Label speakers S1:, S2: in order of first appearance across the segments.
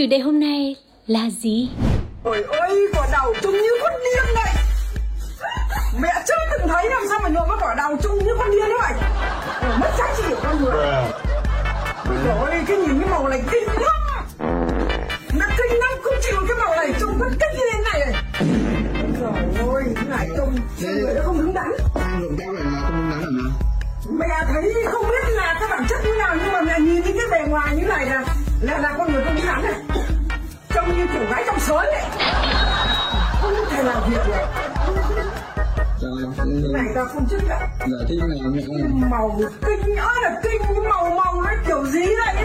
S1: chủ đề hôm nay là gì?
S2: Ôi ôi, quả đầu trông như con điên này Mẹ chưa từng thấy làm sao mà nhuộm cái quả đầu trông như con điên thế này. Ôi, Mất giá trị của con người. Ôi ôi, cái nhìn cái màu này kinh lắm Nó kinh lắm, không chịu cái màu này trông vẫn kinh như thế này. Này Trời ơi, cái này trông người nó không đứng đắn.
S3: Này là không? Mẹ
S2: thấy không biết là cái bản chất như nào Nhưng mà mẹ nhìn những cái bề ngoài như này là Là là con người không đứng đắn này Trông như kiểu gái trong sới này Không thể làm việc được cái này ta không chấp nhận
S3: dạ thế nào mẹ ơi?
S2: màu kinh ơi là kinh màu màu nó kiểu gì đây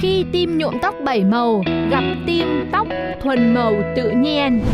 S4: Khi tim nhuộm tóc bảy màu gặp tim tóc thuần màu tự nhiên.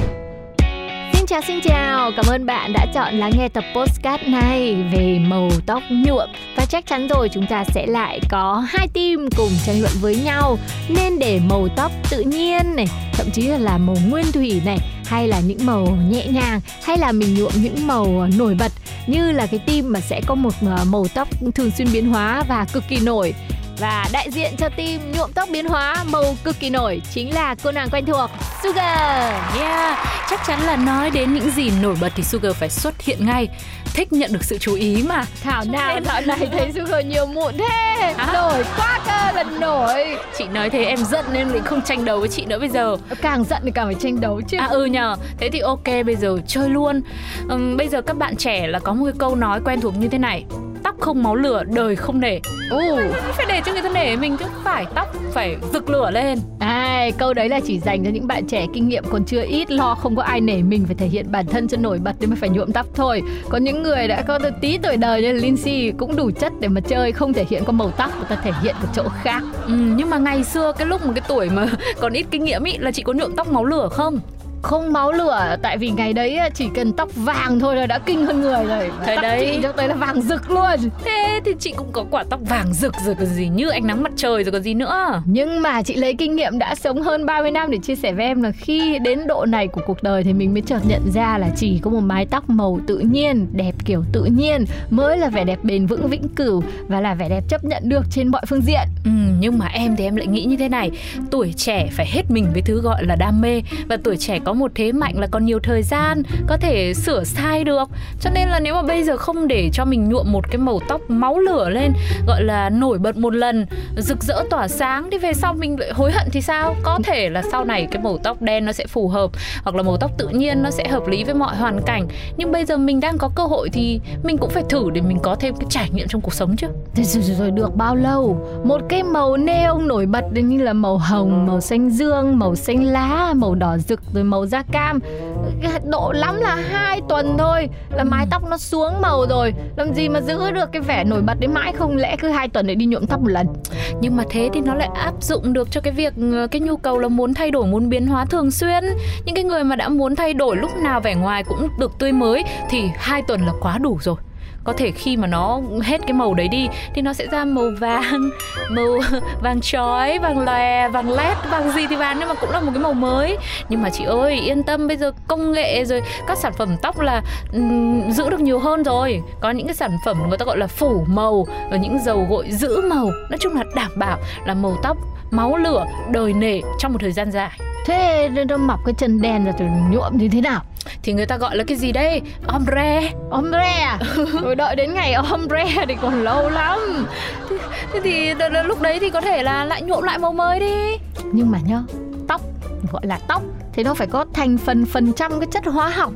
S4: Xin chào xin chào, cảm ơn bạn đã chọn lắng nghe tập postcard này về màu tóc nhuộm. Và chắc chắn rồi chúng ta sẽ lại có hai team cùng tranh luận với nhau. Nên để màu tóc tự nhiên này, thậm chí là, là màu nguyên thủy này hay là những màu nhẹ nhàng hay là mình nhuộm những màu nổi bật như là cái team mà sẽ có một ờ, màu tóc thường xuyên biến hóa và cực kỳ nổi và đại diện cho team nhuộm tóc biến hóa màu cực kỳ nổi chính là cô nàng quen thuộc Sugar.
S5: Yeah, chắc chắn là nói đến những gì nổi bật thì Sugar phải xuất hiện ngay. Thích nhận được sự chú ý mà.
S4: Thảo nào dạo này thấy Sugar nhiều mụn thế. Nổi quá cơ là nổi.
S5: Chị nói thế em giận nên mình không tranh đấu với chị nữa bây giờ.
S4: Càng giận thì càng phải tranh đấu chứ.
S5: À ừ nhờ, thế thì ok bây giờ chơi luôn. Ừm, Bây giờ các bạn trẻ là có một cái câu nói quen thuộc như thế này không máu lửa, đời không nể.
S4: Ồ,
S5: Phải để cho người ta nể mình chứ phải tóc phải rực lửa lên.
S4: Ai, câu đấy là chỉ dành cho những bạn trẻ kinh nghiệm còn chưa ít lo không có ai nể mình phải thể hiện bản thân cho nổi bật nên mới phải nhuộm tóc thôi. Còn những người đã có tí tuổi đời như Lindsay cũng đủ chất để mà chơi không thể hiện có màu tóc người ta thể hiện ở chỗ khác.
S5: Ừ, Nhưng mà ngày xưa cái lúc một cái tuổi mà còn ít kinh nghiệm ý là chị có nhuộm tóc máu lửa không?
S4: Không máu lửa tại vì ngày đấy chỉ cần tóc vàng thôi là đã kinh hơn người rồi.
S5: Thế
S4: tóc
S5: đấy.
S4: chị lúc đấy là vàng rực luôn.
S5: Thế thì chị cũng có quả tóc vàng rực rồi còn gì như ánh nắng mặt trời rồi còn gì nữa.
S4: Nhưng mà chị lấy kinh nghiệm đã sống hơn 30 năm để chia sẻ với em là khi đến độ này của cuộc đời thì mình mới chợt nhận ra là chỉ có một mái tóc màu tự nhiên đẹp kiểu tự nhiên mới là vẻ đẹp bền vững vĩnh cửu và là vẻ đẹp chấp nhận được trên mọi phương diện.
S5: Ừ, nhưng mà em thì em lại nghĩ như thế này. Tuổi trẻ phải hết mình với thứ gọi là đam mê Và tuổi trẻ có một thế mạnh là còn nhiều thời gian Có thể sửa sai được. Cho nên là nếu mà bây giờ không để cho mình nhuộm một cái màu tóc máu lửa lên Gọi là nổi bật một lần Rực rỡ tỏa sáng Thì về sau mình lại hối hận thì sao? Có thể là sau này cái màu tóc đen nó sẽ phù hợp Hoặc là màu tóc tự nhiên nó sẽ hợp lý với mọi hoàn cảnh. Nhưng bây giờ mình đang có cơ hội thì Mình cũng phải thử để mình có thêm cái trải nghiệm trong cuộc sống chứ.
S4: Rồi, rồi, rồi được bao lâu? Một cái màu neon nổi bật như là màu hồng, màu xanh dương, màu xanh lá, màu đỏ rực rồi màu màu da cam. Độ lắm là hai tuần thôi, là mái tóc nó xuống màu rồi. Làm gì mà giữ được cái vẻ nổi bật đấy mãi, không lẽ cứ hai tuần để đi nhuộm tóc một lần.
S5: nhưng mà thế thì nó lại áp dụng được cho cái việc ờ, cái nhu cầu là muốn thay đổi, muốn biến hóa thường xuyên những cái người mà đã muốn thay đổi lúc nào vẻ ngoài cũng được tươi mới thì hai tuần là quá đủ rồi có thể khi mà nó hết cái màu đấy đi thì nó sẽ ra màu vàng màu vàng chói vàng lòe vàng led vàng gì thì vàng nhưng mà cũng là một cái màu mới. Nhưng mà chị ơi yên tâm bây giờ công nghệ rồi các sản phẩm tóc là um, giữ được nhiều hơn rồi. Có những cái sản phẩm người ta gọi là phủ màu và những dầu gội giữ màu. Nói chung là đảm bảo là màu tóc máu lửa đời nể trong một thời gian dài
S4: Thế nó mọc cái chân đen rồi thì nhuộm thì thế nào?
S5: thì người ta gọi là cái gì đây ombre
S4: Ombre à? Rồi đợi đến ngày ombre thì còn lâu lắm.
S5: thế thì đ- đ- lúc đấy thì có thể là lại nhuộm lại màu mới đi
S4: nhưng mà nhá tóc gọi là tóc thì nó phải có thành phần phần trăm cái chất hóa học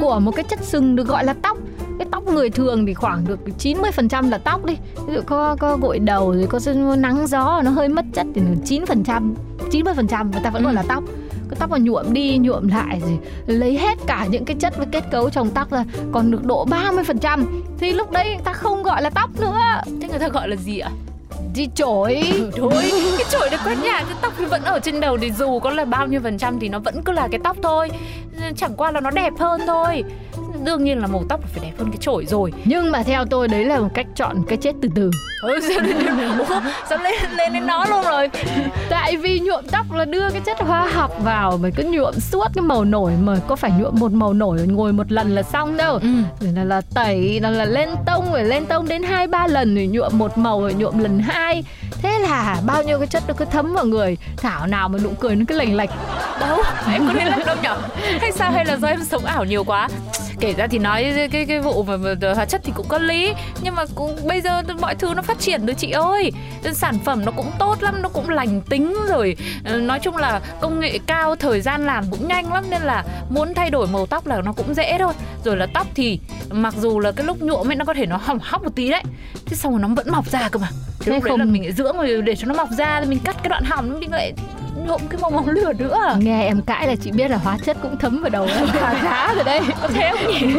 S4: của một cái chất sừng được gọi là tóc cái tóc người thường thì khoảng được 90% là tóc đi. Ví dụ có có gội đầu rồi có nắng gió nó hơi mất chất thì 9% 90% người ta vẫn gọi là tóc. Cái tóc mà nhuộm đi nhuộm lại gì lấy hết cả những cái chất với kết cấu trong tóc ra còn được độ 30% thì lúc đấy người ta không gọi là tóc nữa.
S5: Thế người ta gọi là gì ạ?
S4: Đi chổi.
S5: Ừ, thôi cái chổi để quét nhà cái tóc thì vẫn ở trên đầu thì dù có là bao nhiêu phần trăm thì nó vẫn cứ là cái tóc thôi. Chẳng qua là nó đẹp hơn thôi đương nhiên là màu tóc phải đẹp hơn cái chổi rồi.
S4: Nhưng mà theo tôi đấy là một cách chọn cái chết từ từ.
S5: Ừ, sao lên lên đến nó luôn rồi?
S4: Tại vì nhuộm tóc là đưa cái chất hóa học vào mà cứ nhuộm suốt cái màu nổi mà có phải nhuộm một màu nổi ngồi một lần là xong đâu. Ừ. rồi là, là tẩy là, là lên tông rồi lên tông đến hai ba lần rồi nhuộm một màu rồi nhuộm lần hai. Thế là bao nhiêu cái chất nó cứ thấm vào người thảo nào mà nụ cười nó cứ lành lạch
S5: đâu? Em có nên làm đâu nhở? Hay sao? Hay là do em sống ảo nhiều quá kể ra thì nói cái cái vụ mà, mà hóa chất thì cũng có lý. Nhưng mà cũng bây giờ mọi thứ nó phát triển rồi chị ơi. Sản phẩm nó cũng tốt lắm nó cũng lành tính rồi. Ờ, nói chung là công nghệ cao thời gian làm cũng nhanh lắm nên là muốn thay đổi màu tóc là nó cũng dễ thôi. Rồi là tóc thì mặc dù là cái lúc nhuộm ấy nó có thể nó hỏng hóc một tí đấy thế xong rồi nó vẫn mọc ra cơ mà. Thế lúc không... đấy là mình dưỡng rồi để cho nó mọc ra mình cắt cái đoạn hỏng mình lại nhuộm cái màu màu lửa nữa
S4: nghe em cãi là chị biết là hóa chất cũng thấm vào đầu em. Khá khá rồi đây
S5: có thế không nhỉ?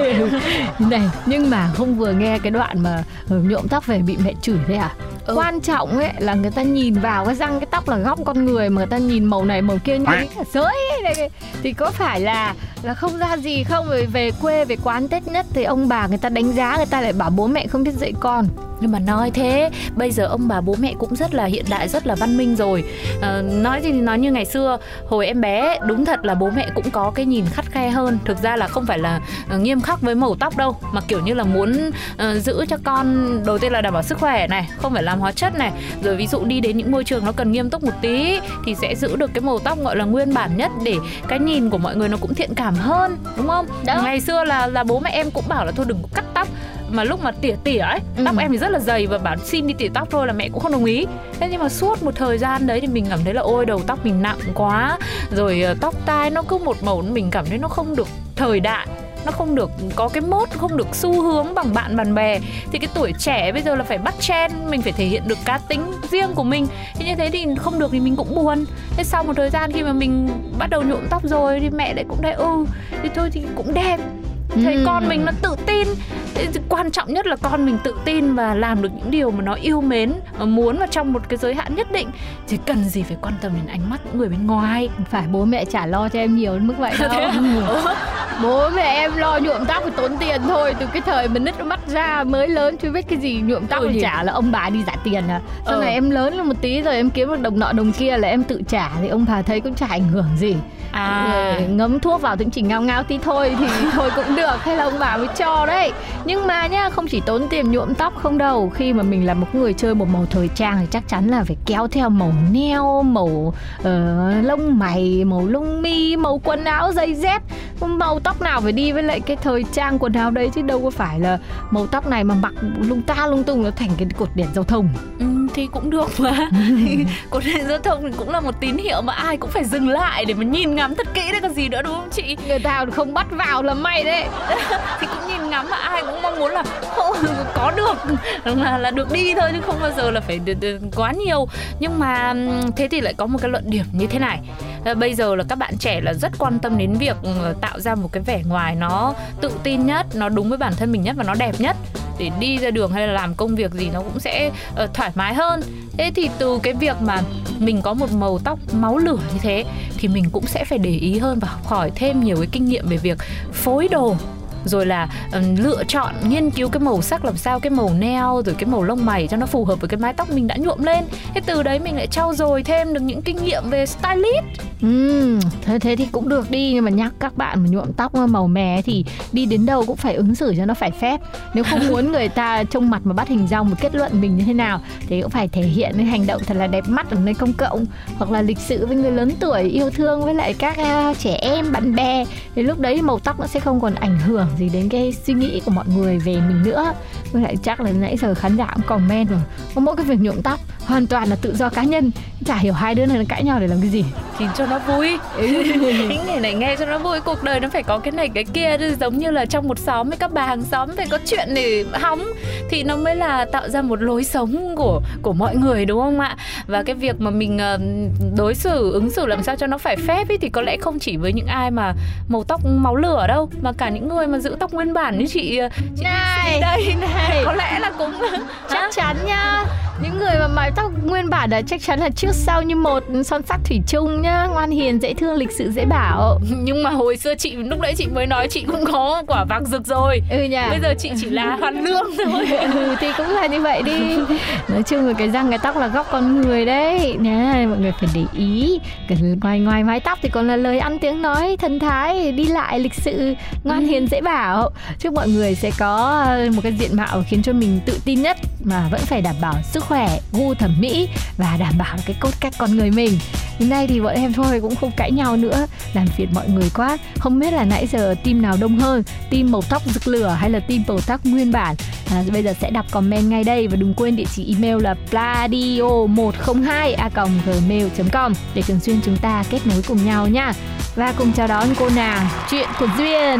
S4: Này nhưng mà không vừa nghe cái đoạn mà nhuộm tóc về bị mẹ chửi thế à? Ừ. quan trọng ấy là người ta nhìn vào cái răng cái tóc là góc con người mà người ta nhìn màu này màu kia như là sới này. Thì có phải là là không ra gì không? Rồi về quê về quán tết nhất thì ông bà người ta đánh giá người ta lại bảo bố mẹ không biết dạy con
S5: nhưng mà nói thế bây giờ ông bà bố mẹ cũng rất là hiện đại rất là văn minh rồi. À, nói gì thì nói như ngày xưa hồi em bé đúng thật là bố mẹ cũng có cái nhìn khắt khe hơn. Thực ra là không phải là uh, nghiêm khắc với màu tóc đâu mà kiểu như là muốn uh, giữ cho con đầu tiên là đảm bảo sức khỏe này không phải làm hóa chất này. Rồi ví dụ đi đến những môi trường nó cần nghiêm túc một tí thì sẽ giữ được cái màu tóc gọi là nguyên bản nhất để cái nhìn của mọi người nó cũng thiện cảm hơn đúng không? Đó. ngày xưa là là bố mẹ em cũng bảo là thôi đừng có cắt tóc mà lúc mà tỉa tỉa ấy ừ. tóc em thì rất là dày và bảo xin đi tỉa tóc thôi là mẹ cũng không đồng ý. Thế nhưng mà suốt một thời gian đấy thì mình cảm thấy là ôi đầu tóc mình nặng quá rồi uh, tóc tai nó cứ một màu mình cảm thấy nó không được thời đại nó không được có cái mốt không được xu hướng bằng bạn bạn bè. Thì cái tuổi trẻ bây giờ là phải bắt chen mình phải thể hiện được cá tính riêng của mình. Thì như thế thì không được thì mình cũng buồn. Thế sau một thời gian khi mà mình bắt đầu nhuộm tóc rồi thì mẹ lại cũng thấy ừ thì thôi thì cũng đẹp. Thấy ừ. con mình nó tự tin quan trọng nhất là con mình tự tin và làm được những điều mà nó yêu mến và muốn vào trong một cái giới hạn nhất định. Thì cần gì phải quan tâm đến ánh mắt những người bên ngoài?
S4: Phải bố mẹ chả lo cho em nhiều đến mức vậy đâu. Ừ. bố mẹ em lo nhuộm tóc thì tốn tiền thôi từ cái thời mình nứt mắt ra mới lớn chưa biết cái gì nhuộm tóc ừ, thì chả là ông bà đi trả tiền à. Sau ừ. này em lớn lên một tí rồi em kiếm được đồng nọ đồng kia là em tự trả thì ông bà thấy cũng chả ảnh hưởng gì. À. ngấm thuốc vào thì chỉ ngao ngao tí thôi thì thôi cũng được hay là ông bà mới cho đấy. nhưng mà nhá không chỉ tốn tiền nhuộm tóc không đâu khi mà mình là một người chơi một màu thời trang thì chắc chắn là phải kéo theo màu neo màu uh, lông mày màu lông mi màu quần áo giày dép. Màu tóc nào phải đi với lại cái thời trang quần áo đấy chứ đâu có phải là màu tóc này mà mặc lung ta lung tung nó thành cái cột đèn giao thông.
S5: Ừ, thì cũng được mà. Cột đèn giao thông thì cũng là một tín hiệu mà ai cũng phải dừng lại để mà nhìn ngắm thật kỹ đấy còn gì nữa đúng không chị?
S4: Người ta không bắt vào là may đấy.
S5: Thì cũng nhìn ngắm mà ai cũng mong muốn là có được là là được đi thôi chứ không bao giờ là phải được, được quá nhiều. Nhưng mà thế thì lại có một cái luận điểm như thế này. Ờ, bây giờ là các bạn trẻ là rất quan tâm đến việc tạo ra một cái vẻ ngoài nó tự tin nhất nó đúng với bản thân mình nhất và nó đẹp nhất. Để đi ra đường hay là làm công việc gì nó cũng sẽ uh, thoải mái hơn. Thế thì từ cái việc mà mình có một màu tóc máu lửa như thế thì mình cũng sẽ phải để ý hơn và học hỏi thêm nhiều cái kinh nghiệm về việc phối đồ rồi là um, lựa chọn nghiên cứu cái màu sắc làm sao cái màu neo rồi cái màu lông mày cho nó phù hợp với cái mái tóc mình đã nhuộm lên. Thế từ đấy mình lại trau dồi thêm được những kinh nghiệm về stylist.
S4: Ừ thế thế thì cũng được đi nhưng mà nhắc các bạn mà nhuộm tóc màu mè thì đi đến đâu cũng phải ứng xử cho nó phải phép. Nếu không muốn người ta trông mặt mà bắt hình dong một kết luận mình như thế nào thì cũng phải thể hiện cái hành động thật là đẹp mắt ở nơi công cộng. Hoặc là lịch sự với người lớn tuổi yêu thương với lại các uh, trẻ em bạn bè. Thì lúc đấy màu tóc nó sẽ không còn ảnh hưởng gì đến cái suy nghĩ của mọi người về mình nữa. Với lại chắc là nãy giờ khán giả cũng comment rồi. Có mỗi cái việc nhuộm tóc hoàn toàn là tự do cá nhân. Chả hiểu hai đứa này nó cãi nhau để làm cái gì.
S6: Thì cho nó vui. Cái nghề này nghe cho nó vui. Cuộc đời nó phải có cái này cái kia giống như là trong một xóm với các bà hàng xóm phải có chuyện để hóng. Thì nó mới là tạo ra một lối sống của của mọi người đúng không ạ? Và cái việc mà mình ờ, đối xử ứng xử làm sao cho nó phải phép ý, thì có lẽ không chỉ với những ai mà màu tóc máu lửa đâu mà cả những người mà giữ tóc nguyên bản như chị, ờ, chị
S4: này.
S6: Đây này. Có lẽ là cũng
S4: chắc chắn nhá những người mà mái tóc nguyên bản là chắc chắn là trước sau như một son sắt thủy chung nhá. Ngoan hiền dễ thương lịch sự dễ bảo.
S6: Nhưng mà hồi xưa chị lúc nãy chị mới nói chị cũng có quả vàng rực rồi.
S4: Ừ nhỉ.
S6: Bây giờ chị chỉ là hoàn lương thôi.
S4: Ừ thì cũng là như vậy đi. Nói chung là cái răng cái tóc là góc con người đấy. Nè mọi người phải để ý. Cái ngoài ngoài mái tóc thì còn là lời ăn tiếng nói thần thái đi lại lịch sự ngoan hiền dễ bảo. Chúc mọi người sẽ có một cái diện mạo khiến cho mình tự tin nhất mà vẫn phải đảm bảo sức khỏe gu thẩm mỹ và đảm bảo cái cốt cách con người mình. Đến nay thì bọn em thôi cũng không cãi nhau nữa làm phiền mọi người quá. Không biết là nãy giờ team nào đông hơn team màu tóc rực lửa hay là team màu tóc nguyên bản? À, bây giờ sẽ đọc comment ngay đây và đừng quên địa chỉ email là pladio 102 a gmail com để thường xuyên chúng ta kết nối cùng nhau nha. Và cùng chào đón cô nàng chuyện của duyên.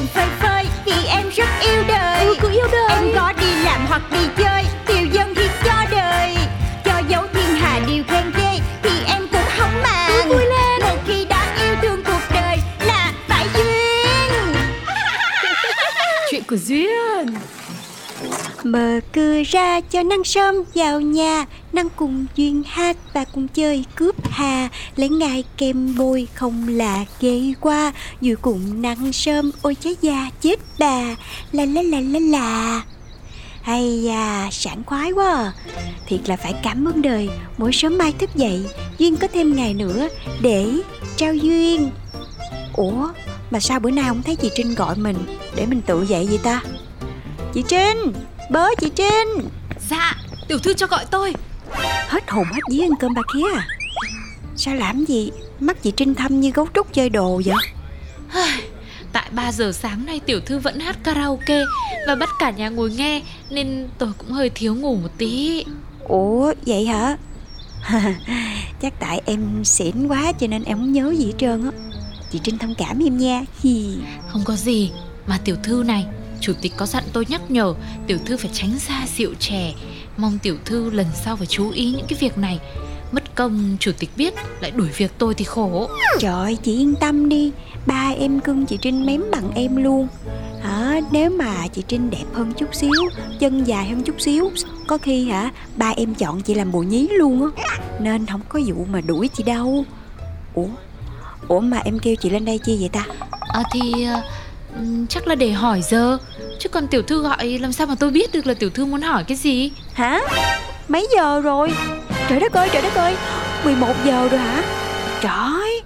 S7: lòng phơi phới Vì em rất yêu đời.
S4: Ừ, cũng yêu đời.
S7: Em có đi làm hoặc đi chơi Tiêu dân thì cho đời. Cho dấu thiên hà điều khen ghê Thì em cũng không màng. Vui lên. Một khi đã yêu thương cuộc đời Là phải duyên.
S8: Chuyện của Duyên
S7: Mở cửa ra cho năng sớm vào nhà. Năng cùng duyên hát và cùng chơi cướp hà. Lấy ngài kem bôi không là ghê qua. Dù cùng năng sớm ôi trái da chết bà. La la la la la. Hay da, sảng khoái quá à. Thiệt là phải cảm ơn đời. Mỗi sớm mai thức dậy Duyên có thêm ngày nữa Để trao duyên. Ủa mà sao bữa nay không thấy chị Trinh gọi mình Để mình tự dậy vậy ta? Chị Trinh! Bớ chị Trinh.
S6: Dạ tiểu thư cho gọi tôi.
S7: Hết hồn hết vía ăn cơm bà kia à. Sao làm gì? Mắt chị Trinh thâm như gấu trúc chơi đồ vậy?
S6: Tại 3 giờ sáng nay tiểu thư vẫn hát karaoke Và bắt cả nhà ngồi nghe Nên tôi cũng hơi thiếu ngủ một tí.
S7: Ủa vậy hả? Chắc tại em xỉn quá cho nên em không nhớ gì hết trơn á. Chị Trinh thông cảm em nha.
S6: Không có gì Mà tiểu thư này Chủ tịch có dặn tôi nhắc nhở Tiểu thư phải tránh xa rượu chè. Mong tiểu thư lần sau phải chú ý những cái việc này. Mất công chủ tịch biết Lại đuổi việc tôi thì khổ.
S7: Trời ơi, chị yên tâm đi. Ba em cưng chị Trinh mém bằng em luôn. Hả? Nếu mà chị Trinh đẹp hơn chút xíu Chân dài hơn chút xíu Có khi hả Ba em chọn chị làm bồ nhí luôn á. Nên không có vụ mà đuổi chị đâu. Ủa? Ủa mà em kêu chị lên đây chi vậy ta?
S6: À thì ừm, chắc là để hỏi giờ. Chứ còn tiểu thư gọi làm sao mà tôi biết được là tiểu thư muốn hỏi cái gì?
S7: Hả? Mấy giờ rồi? Trời đất ơi trời đất ơi. 11 giờ rồi hả? Trời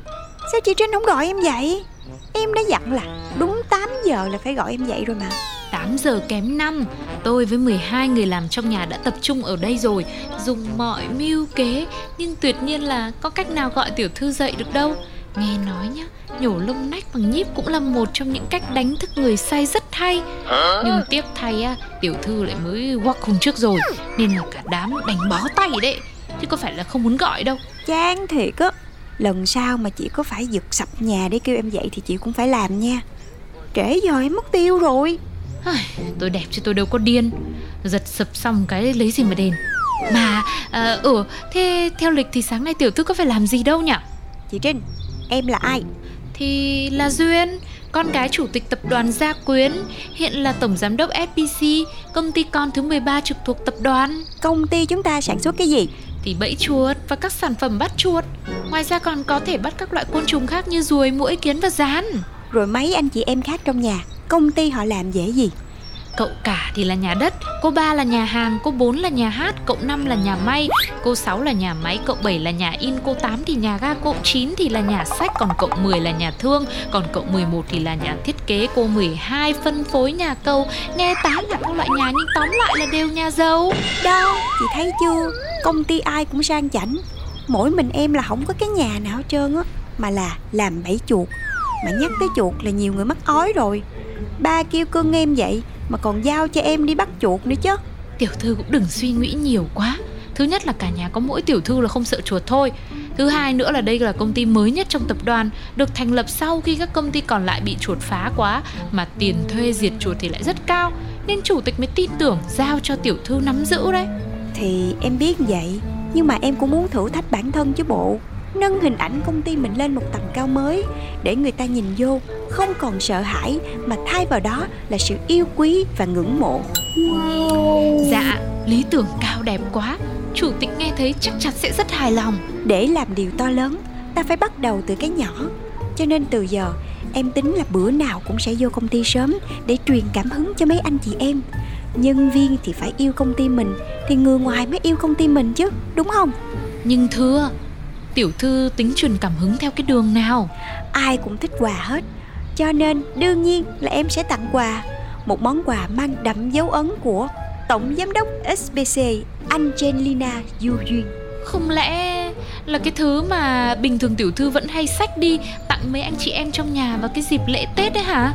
S7: Sao chị Trinh không gọi em dậy Em đã dặn là đúng 8 giờ là phải gọi em dậy rồi mà.
S6: 8 giờ kém 5 Tôi với 12 người làm trong nhà đã tập trung ở đây rồi Dùng mọi mưu kế. Nhưng tuyệt nhiên là có cách nào gọi tiểu thư dậy được đâu Nghe nói nhá Nhổ lông nách bằng nhíp cũng là một trong những cách đánh thức người say rất hay. Nhưng tiếc thay á Tiểu thư lại mới quắc hôm trước rồi Nên là cả đám đánh bó tay đấy. Chứ có phải là không muốn gọi đâu.
S7: Chán thiệt á Lần sau mà chị có phải giật sập nhà để kêu em dậy Thì chị cũng phải làm nha. Trễ giờ em mất tiêu rồi.
S6: Tôi đẹp chứ tôi đâu có điên. Giật sập xong cái lấy gì mà đền. Mà, à, ừ, thế theo lịch thì sáng nay tiểu thư có phải làm gì đâu nhỉ?
S7: Chị Trinh, em là ai?
S6: Thì là Duyên, con gái chủ tịch tập đoàn Gia Quyến Hiện là tổng giám đốc FPC, công ty con thứ 13 trực thuộc tập đoàn
S7: Công ty chúng ta sản xuất cái gì?
S6: Thì bẫy chuột và các sản phẩm bắt chuột Ngoài ra còn có thể bắt các loại côn trùng khác như ruồi, muỗi, kiến và rán
S7: Rồi mấy anh chị em khác trong nhà, công ty họ làm dễ gì?
S6: Cậu cả thì là nhà đất, cô ba là nhà hàng, cô bốn là nhà hát, cậu năm là nhà may, cô sáu là nhà máy, cậu bảy là nhà in, cô tám thì nhà ga, cậu chín thì là nhà sách, còn cậu 10 là nhà thương, còn cậu 11 thì là nhà thiết kế, cô 12 phân phối nhà cầu. Nghe tám là các loại nhà nhưng tóm lại là đều nhà giàu.
S7: Đâu, chị thấy chưa? Công ty ai cũng sang chảnh Mỗi mình em là không có cái nhà nào hết trơn á Mà là làm bẫy chuột Mà nhắc tới chuột là nhiều người mắc ói rồi Ba kêu cưng em vậy mà còn giao cho em đi bắt chuột nữa chứ
S6: Tiểu thư cũng đừng suy nghĩ nhiều quá. Thứ nhất là cả nhà có mỗi tiểu thư là không sợ chuột thôi. Thứ hai nữa là đây là công ty mới nhất trong tập đoàn, được thành lập sau khi các công ty còn lại bị chuột phá quá, mà tiền thuê diệt chuột thì lại rất cao, nên chủ tịch mới tin tưởng giao cho tiểu thư nắm giữ đấy.
S7: Thì em biết vậy Nhưng mà em cũng muốn thử thách bản thân chứ bộ Nâng hình ảnh công ty mình lên một tầm cao mới Để người ta nhìn vô Không còn sợ hãi Mà thay vào đó là sự yêu quý và ngưỡng mộ.
S6: Dạ, lý tưởng cao đẹp quá, chủ tịch nghe thấy chắc chắn sẽ rất hài lòng.
S7: Để làm điều to lớn Ta phải bắt đầu từ cái nhỏ. Cho nên từ giờ Em tính là bữa nào cũng sẽ vô công ty sớm Để truyền cảm hứng cho mấy anh chị em. Nhân viên thì phải yêu công ty mình Thì người ngoài mới yêu công ty mình chứ Đúng không?
S6: Nhưng thưa, tiểu thư tính truyền cảm hứng theo cái đường nào?
S7: ai cũng thích quà hết cho nên đương nhiên là em sẽ tặng quà. Một món quà mang đậm dấu ấn của tổng giám đốc SBC Angelina Du Duyên
S6: Không lẽ là cái thứ mà bình thường tiểu thư vẫn hay sách đi tặng mấy anh chị em trong nhà vào cái dịp lễ Tết đấy hả?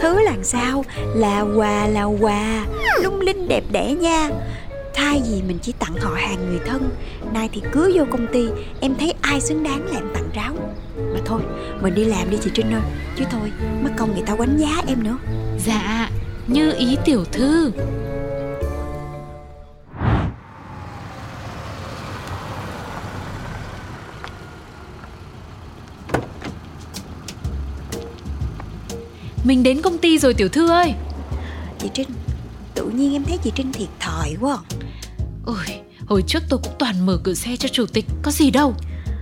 S7: thứ làm sao? Là quà là quà. Lung linh đẹp đẽ nha thay vì mình chỉ tặng họ hàng người thân nay thì cứ vô công ty em thấy ai xứng đáng là em tặng ráo mà thôi mình đi làm đi chị trinh ơi chứ thôi mất công người ta quánh giá em nữa
S6: Dạ, như ý tiểu thư. Mình đến công ty rồi tiểu thư ơi
S7: chị trinh tự nhiên em thấy chị trinh thiệt thòi quá.
S6: Ôi, hồi trước tôi cũng toàn mở cửa xe cho chủ tịch Có gì đâu.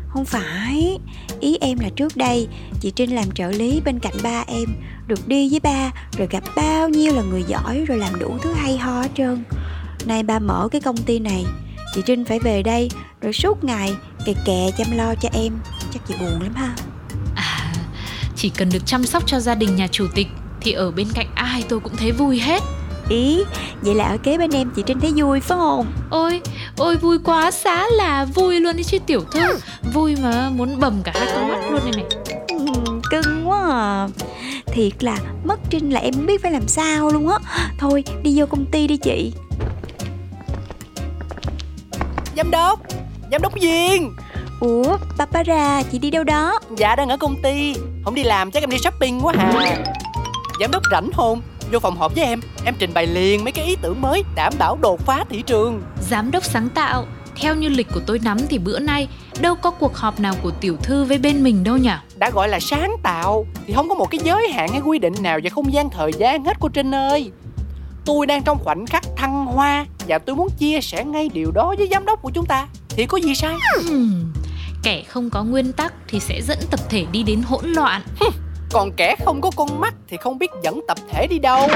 S7: Không phải Ý em là trước đây Chị Trinh làm trợ lý bên cạnh ba em Được đi với ba Rồi gặp bao nhiêu là người giỏi Rồi làm đủ thứ hay ho hết trơn. Nay ba mở cái công ty này Chị Trinh phải về đây Rồi suốt ngày kè kè chăm lo cho em. Chắc chị buồn lắm ha.
S6: À, chỉ cần được chăm sóc cho gia đình nhà chủ tịch Thì ở bên cạnh ai tôi cũng thấy vui hết
S7: Ý. Vậy là ở kế bên em chị Trinh thấy vui phải không?
S6: Ôi, ôi vui quá xá là vui luôn đi chứ tiểu thư. Vui mà muốn bầm cả hai con mắt luôn đây này.
S7: Ừm, Cưng quá à. Thiệt là mất Trinh là em biết phải làm sao luôn á. Thôi đi vô công ty đi chị.
S9: Giám đốc Giám đốc Duyên.
S7: Ủa Papara chị đi đâu đó?
S9: Dạ đang ở công ty. Không đi làm chắc em đi shopping quá hà. Giám đốc rảnh không Vô phòng họp với em Em trình bày liền mấy cái ý tưởng mới Đảm bảo đột phá thị trường.
S6: Giám đốc sáng tạo Theo như lịch của tôi nắm thì bữa nay Đâu có cuộc họp nào của tiểu thư với bên mình đâu nhỉ?
S9: Đã gọi là sáng tạo Thì không có một cái giới hạn hay quy định nào Về không gian thời gian hết cô Trinh ơi. Tôi đang trong khoảnh khắc thăng hoa Và tôi muốn chia sẻ ngay điều đó với giám đốc của chúng ta. Thì có gì sai?
S6: Kẻ không có nguyên tắc thì sẽ dẫn tập thể đi đến hỗn loạn
S9: Còn kẻ không có con mắt thì không biết dẫn tập thể đi đâu.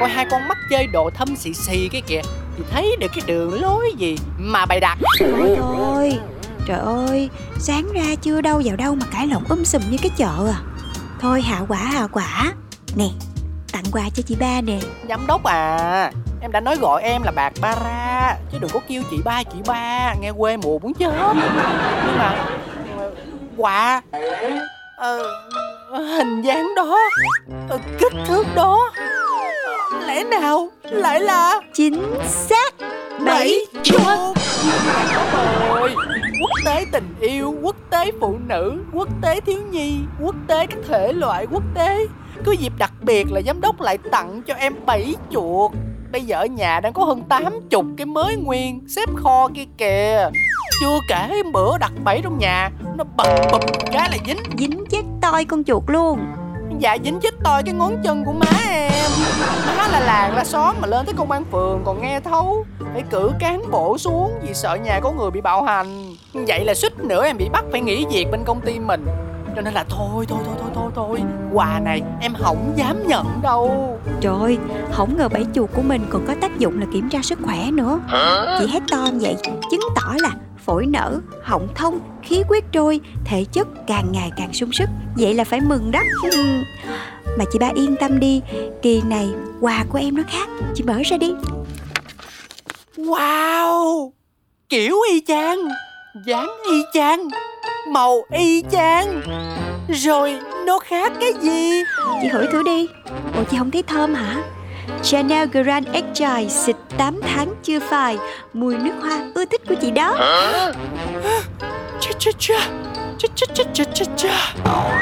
S9: Coi hai con mắt chơi đồ thâm xì xì cái kìa Thì thấy được cái đường lối gì mà bày đặt.
S7: Thôi thôi Trời ơi Sáng ra chưa đâu vào đâu mà cãi lộn um sùm như cái chợ à. Thôi hạ quả hạ quả. Nè Tặng quà cho chị ba nè.
S9: Giám đốc à Em đã nói gọi em là bạc ba ra Chứ đừng có kêu chị ba chị ba. Nghe quê mùa muốn chết. Nhưng mà Quà. Ờ, Hình dáng đó ờ, Kích thước đó. Lẽ nào lại là
S7: Chính xác.
S9: Bẫy chuột rồi Quốc tế tình yêu Quốc tế phụ nữ Quốc tế thiếu nhi Quốc tế các thể loại quốc tế. Cứ dịp đặc biệt là giám đốc lại tặng cho em 7 chuột. Bây giờ ở nhà đang có hơn 80 cái mới nguyên Xếp kho kia kìa. Chưa kể bữa đặt bẫy trong nhà Nó bập bập cái là dính.
S7: Dính chết toi con chuột luôn.
S9: Dạ dính chết tôi cái ngón chân của má em. Má là làng là xóm mà lên tới công an phường còn nghe thấu. Phải cử cán bộ xuống vì sợ nhà có người bị bạo hành. Vậy là suýt nữa em bị bắt phải nghỉ việc bên công ty mình. Cho nên là thôi thôi thôi thôi thôi thôi. Quà này em không dám nhận đâu.
S7: Trời ơi, không ngờ bẫy chuột của mình còn có tác dụng là kiểm tra sức khỏe nữa. Chị hét to vậy chứng tỏ là phổi nở, họng thông, khí huyết trôi, thể chất càng ngày càng sung sức. Vậy là phải mừng đó. Mà chị ba yên tâm đi, kỳ này quà của em nó khác. Chị mở ra đi.
S9: Wow! Kiểu y chang dáng y chang Màu y chang. Rồi nó khác cái gì?
S7: Chị hửi thử đi. Ủa chị không thấy thơm hả? Chanel Grand Exile xịt 8 tháng chưa phai. Mùi nước hoa ưa thích của chị đó.
S9: Cha cha cha. Cha cha cha cha cha cha.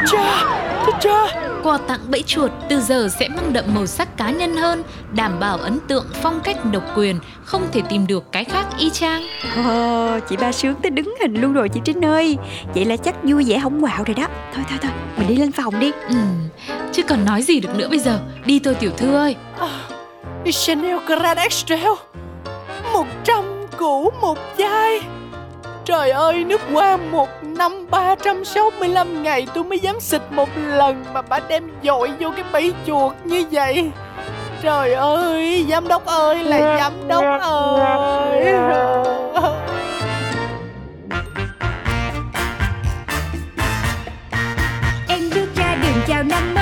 S9: Cha cha cha.
S5: Quà tặng bẫy chuột từ giờ sẽ mang đậm màu sắc cá nhân hơn, đảm bảo ấn tượng phong cách độc quyền, không thể tìm được cái khác y chang.
S7: Ồ, chị ba sướng tới đứng hình luôn rồi chị Trinh ơi. Vậy là chắc vui vẻ không quạo rồi đó. Thôi thôi thôi, mình đi lên phòng đi.
S5: Ừ, chứ còn nói gì được nữa bây giờ. Đi thôi tiểu thư ơi.
S9: Chanel Grand Extra Một trăm củ một chai Trời ơi, nước hoa một năm 365 ngày tôi mới dám xịt một lần Mà bà đem dội vô cái bẫy chuột như vậy. Trời ơi, giám đốc ơi là giám đốc ơi.
S1: Em bước ra đường chào năm mới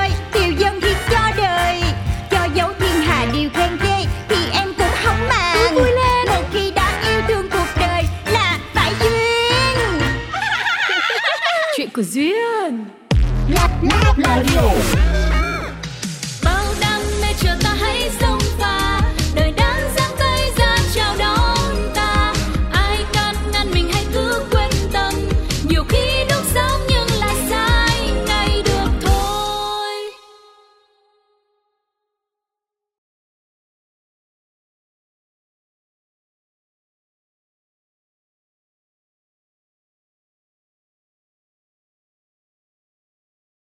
S1: Diskussion. Nerd, Nerd,